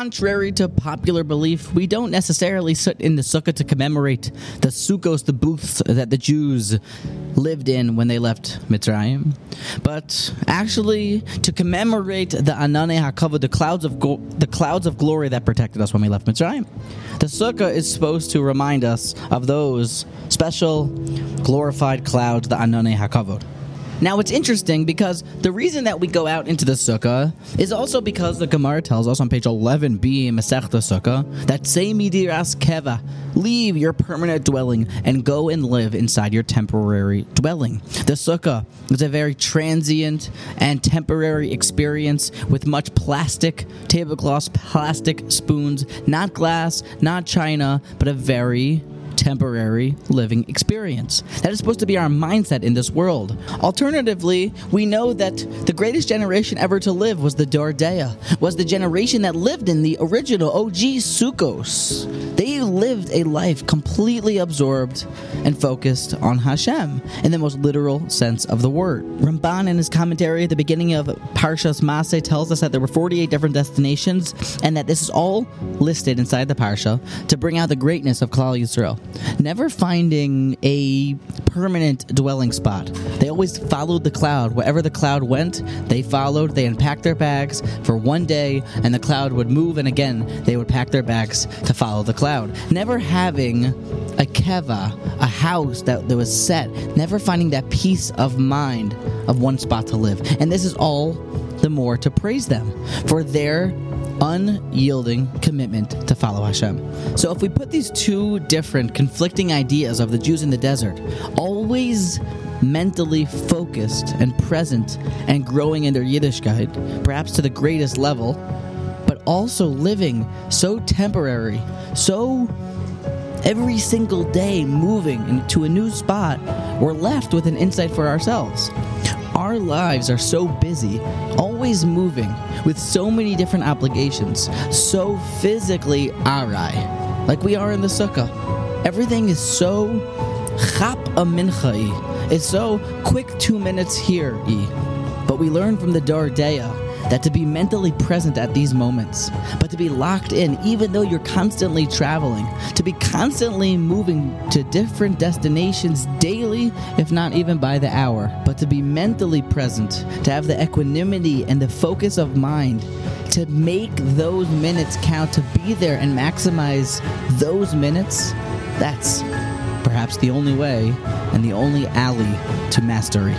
Contrary to popular belief, we don't necessarily sit in the sukkah to commemorate the sukkos, the booths that the Jews lived in when they left Mitzrayim, but actually to commemorate the Anane Hakavod, the clouds of go- the clouds of glory that protected us when we left Mitzrayim. The sukkah is supposed to remind us of those special glorified clouds, the Anane Hakavod. Now it's interesting because the reason that we go out into the sukkah is also because the Gemara tells us on page 11b in Masechta Sukkah that say midiras keva, leave your permanent dwelling and go and live inside your temporary dwelling. The sukkah is a very transient and temporary experience with much plastic tablecloths, plastic spoons, not glass, not china, but a very temporary living experience. That is supposed to be our mindset in this world. Alternatively, we know that the greatest generation ever to live was the Dor Deah, was the generation that lived in the original OG Sukkos. They lived a life completely absorbed and focused on Hashem in the most literal sense of the word. Ramban in his commentary at the beginning of Parshas Masei tells us that there were 48 different destinations and that this is all listed inside the Parsha to bring out the greatness of Klal Yisrael never finding a permanent dwelling spot. They always followed the cloud. Wherever the cloud went, they followed. They unpacked their bags for one day, and the cloud would move, and again, they would pack their bags to follow the cloud. Never having a keva, a house that, that was set, never finding that peace of mind of one spot to live. And this is all the more to praise them for their unyielding commitment to follow Hashem. So if we put these two different conflicting ideas of the Jews in the desert, always mentally focused and present and growing in their Yiddishkeit, perhaps to the greatest level, but also living so temporary, so every single day moving into a new spot, we're left with an insight for ourselves. Our lives are so busy, always moving, with so many different obligations, so physically arai, like we are in the sukkah. Everything is so chap a. It's so quick two minutes here, but we learn from the Dor Deah that to be mentally present at these moments, but to be locked in, even though you're constantly traveling, to be constantly moving to different destinations daily, if not even by the hour, but to be mentally present, to have the equanimity and the focus of mind to make those minutes count, to be there and maximize those minutes, that's perhaps the only way and the only alley to mastery.